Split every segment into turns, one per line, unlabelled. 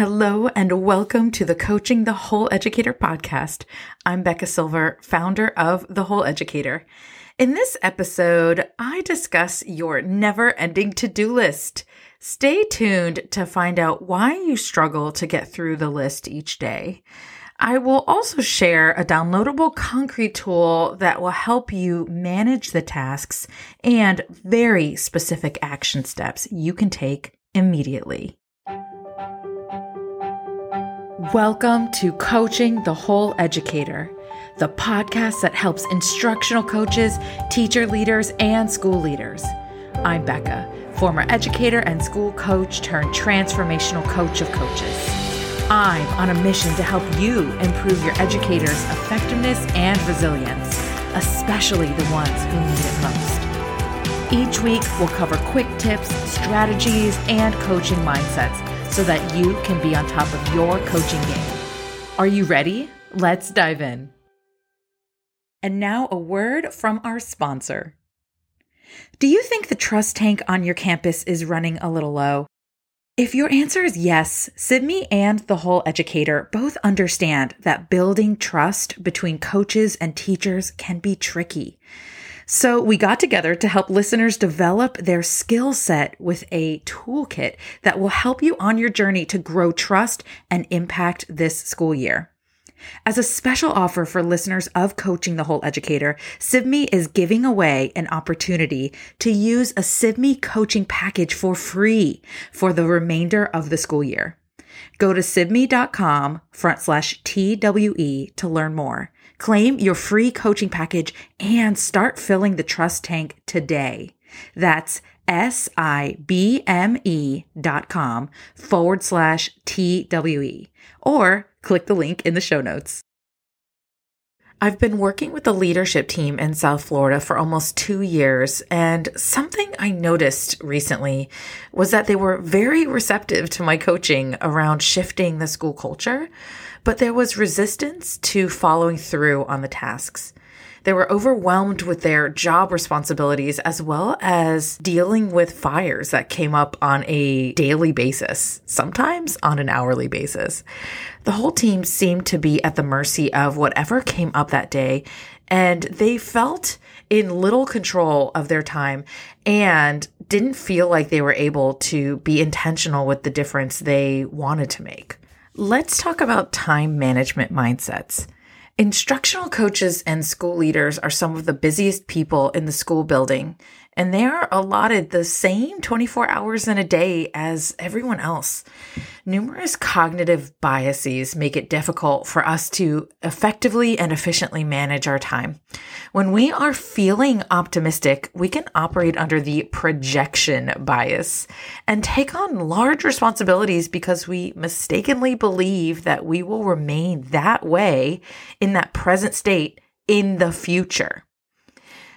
Hello and welcome to the Coaching the Whole Educator podcast. I'm Becca Silver, founder of The Whole Educator. In this episode, I discuss your never ending to do list. Stay tuned to find out why you struggle to get through the list each day. I will also share a downloadable concrete tool that will help you manage the tasks and very specific action steps you can take immediately. Welcome to Coaching the Whole Educator, the podcast that helps instructional coaches, teacher leaders, and school leaders. I'm Becca, former educator and school coach turned transformational coach of coaches. I'm on a mission to help you improve your educators' effectiveness and resilience, especially the ones who need it most. Each week, we'll cover quick tips, strategies, and coaching mindsets so that you can be on top of your coaching game. Are you ready? Let's dive in. And now, a word from our sponsor. Do you think the trust tank on your campus is running a little low? If your answer is yes, Sibme and the whole educator both understand that building trust between coaches and teachers can be tricky. So we got together to help listeners develop their skill set with a toolkit that will help you on your journey to grow trust and impact this school year. As a special offer for listeners of Coaching the Whole Educator, Sibme is giving away an opportunity to use a Sibme coaching package for free for the remainder of the school year. Go to sibme.com front slash TWE to learn more. Claim your free coaching package and start filling the trust tank today. That's S-I-B-M-E dot com forward slash T-W-E or click the link in the show notes. I've been working with the leadership team in South Florida for almost two years, and something I noticed recently was that they were very receptive to my coaching around shifting the school culture, but there was resistance to following through on the tasks. They were overwhelmed with their job responsibilities as well as dealing with fires that came up on a daily basis, sometimes on an hourly basis. The whole team seemed to be at the mercy of whatever came up that day, and they felt in little control of their time and didn't feel like they were able to be intentional with the difference they wanted to make. Let's talk about time management mindsets. Instructional coaches and school leaders are some of the busiest people in the school building, and they are allotted the same 24 hours in a day as everyone else. Numerous cognitive biases make it difficult for us to effectively and efficiently manage our time. When we are feeling optimistic, we can operate under the projection bias and take on large responsibilities because we mistakenly believe that we will remain that way in that present state in the future.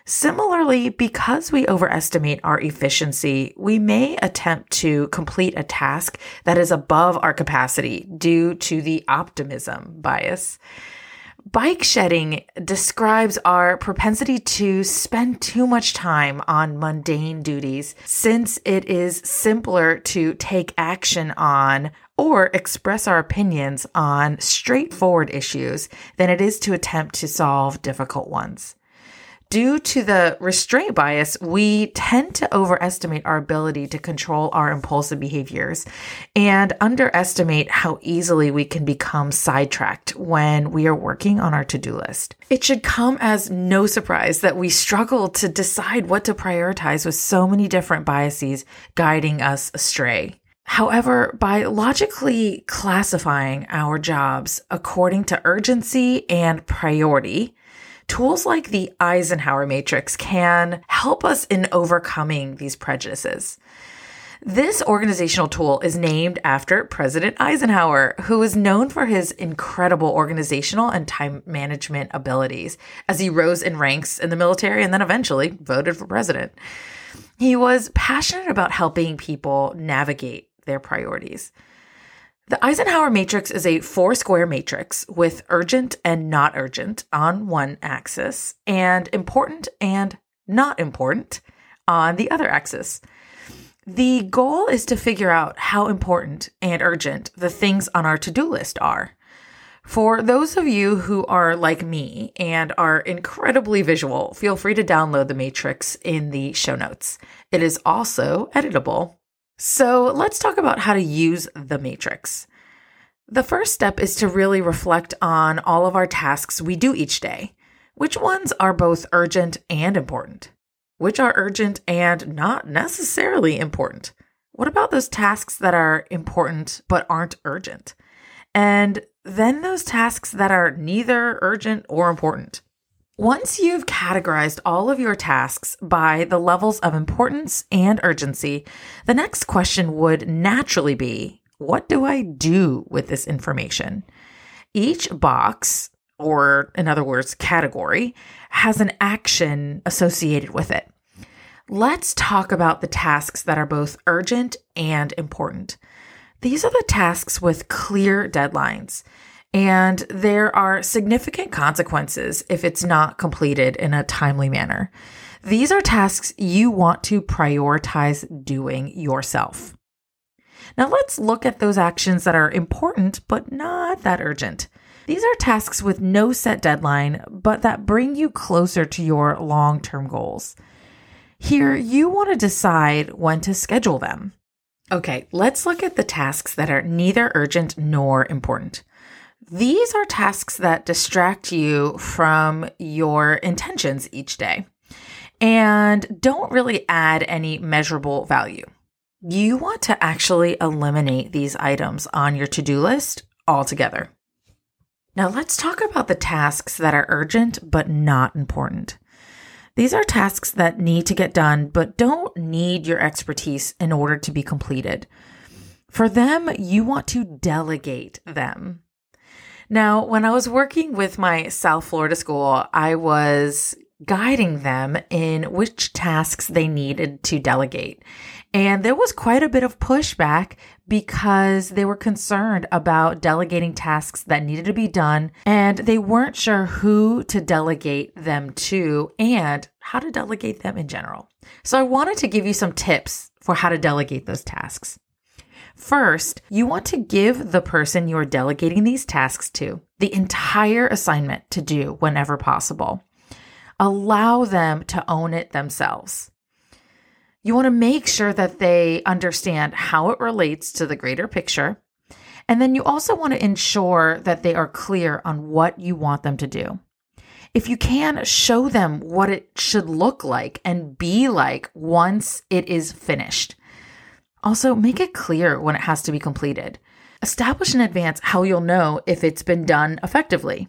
Similarly, because we overestimate our efficiency, we may attempt to complete a task that is above our capacity due to the optimism bias. Bike shedding describes our propensity to spend too much time on mundane duties since it is simpler to take action on or express our opinions on straightforward issues than it is to attempt to solve difficult ones due to the restraint bias, we tend to overestimate our ability to control our impulsive behaviors and underestimate how easily we can become sidetracked when we are working on our to do list. It should come as no surprise that we struggle to decide what to prioritize with so many different biases guiding us astray. However, by logically classifying our jobs according to urgency and priority, Tools like the Eisenhower matrix can help us in overcoming these prejudices. This organizational tool is named after President Eisenhower, who is known for his incredible organizational and time management abilities as he rose in ranks in the military and then eventually voted for president. He was passionate about helping people navigate their priorities. The Eisenhower matrix is a four square matrix with urgent and not urgent on one axis and important and not important on the other axis. The goal is to figure out how important and urgent the things on our to do list are. For those of you who are like me and are incredibly visual, feel free to download the matrix in the show notes. It is also editable. So let's talk about how to use the matrix. The first step is to really reflect on all of our tasks we do each day. Which ones are both urgent and important? Which are urgent and not necessarily important? What about those tasks that are important but aren't urgent? And then those tasks that are neither urgent or important. Once you've categorized all of your tasks by the levels of importance and urgency, the next question would naturally be what do I do with this information? Each box, or in other words, category, has an action associated with it. Let's talk about the tasks that are both urgent and important. These are the tasks with clear deadlines, and there are significant consequences if it's not completed in a timely manner. These are tasks you want to prioritize doing yourself. Now let's look at those actions that are important but not that urgent. These are tasks with no set deadline, but that bring you closer to your long term goals. Here, you want to decide when to schedule them. Okay, let's look at the tasks that are neither urgent nor important. These are tasks that distract you from your intentions each day and don't really add any measurable value. You want to actually eliminate these items on your to do list altogether. Now, let's talk about the tasks that are urgent but not important. These are tasks that need to get done, but don't need your expertise in order to be completed. For them, you want to delegate them. Now, when I was working with my South Florida school, I was guiding them in which tasks they needed to delegate. And there was quite a bit of pushback because they were concerned about delegating tasks that needed to be done and they weren't sure who to delegate them to and how to delegate them in general. So I wanted to give you some tips for how to delegate those tasks. First, you want to give the person you are delegating these tasks to the entire assignment to do whenever possible. Allow them to own it themselves. You want to make sure that they understand how it relates to the greater picture. And then you also want to ensure that they are clear on what you want them to do. If you can, show them what it should look like and be like once it is finished. Also, make it clear when it has to be completed. Establish in advance how you'll know if it's been done effectively.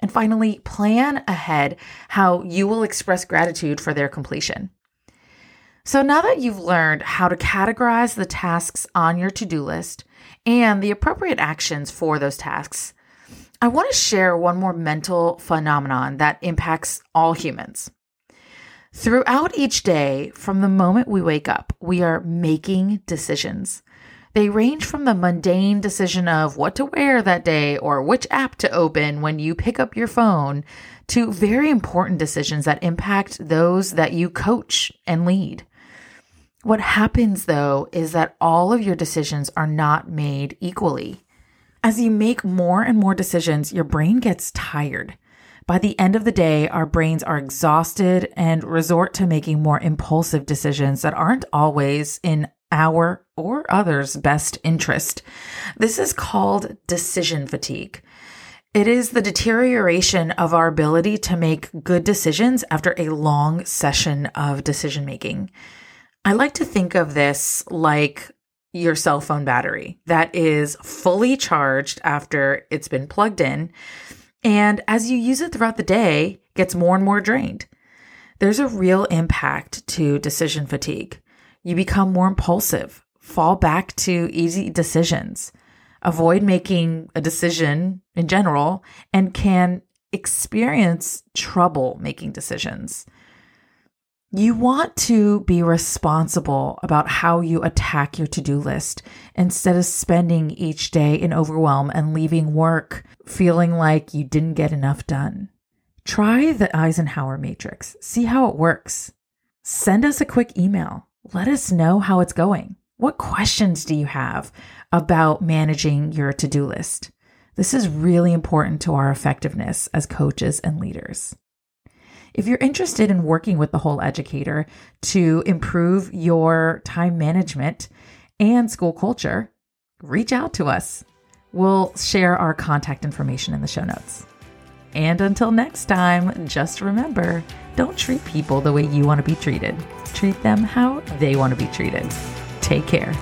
And finally, plan ahead how you will express gratitude for their completion. So now that you've learned how to categorize the tasks on your to do list and the appropriate actions for those tasks, I want to share one more mental phenomenon that impacts all humans. Throughout each day, from the moment we wake up, we are making decisions. They range from the mundane decision of what to wear that day or which app to open when you pick up your phone to very important decisions that impact those that you coach and lead. What happens though is that all of your decisions are not made equally. As you make more and more decisions, your brain gets tired. By the end of the day, our brains are exhausted and resort to making more impulsive decisions that aren't always in our or others' best interest. This is called decision fatigue. It is the deterioration of our ability to make good decisions after a long session of decision making. I like to think of this like your cell phone battery that is fully charged after it's been plugged in. And as you use it throughout the day, gets more and more drained. There's a real impact to decision fatigue. You become more impulsive, fall back to easy decisions, avoid making a decision in general, and can experience trouble making decisions. You want to be responsible about how you attack your to do list instead of spending each day in overwhelm and leaving work feeling like you didn't get enough done. Try the Eisenhower matrix, see how it works. Send us a quick email. let us know how it's going. What questions do you have about managing your to do list? This is really important to our effectiveness as coaches and leaders. If you're interested in working with the whole educator to improve your time management and school culture, reach out to us. We'll share our contact information in the show notes. And until next time, just remember don't treat people the way you want to be treated, treat them how they want to be treated. Take care.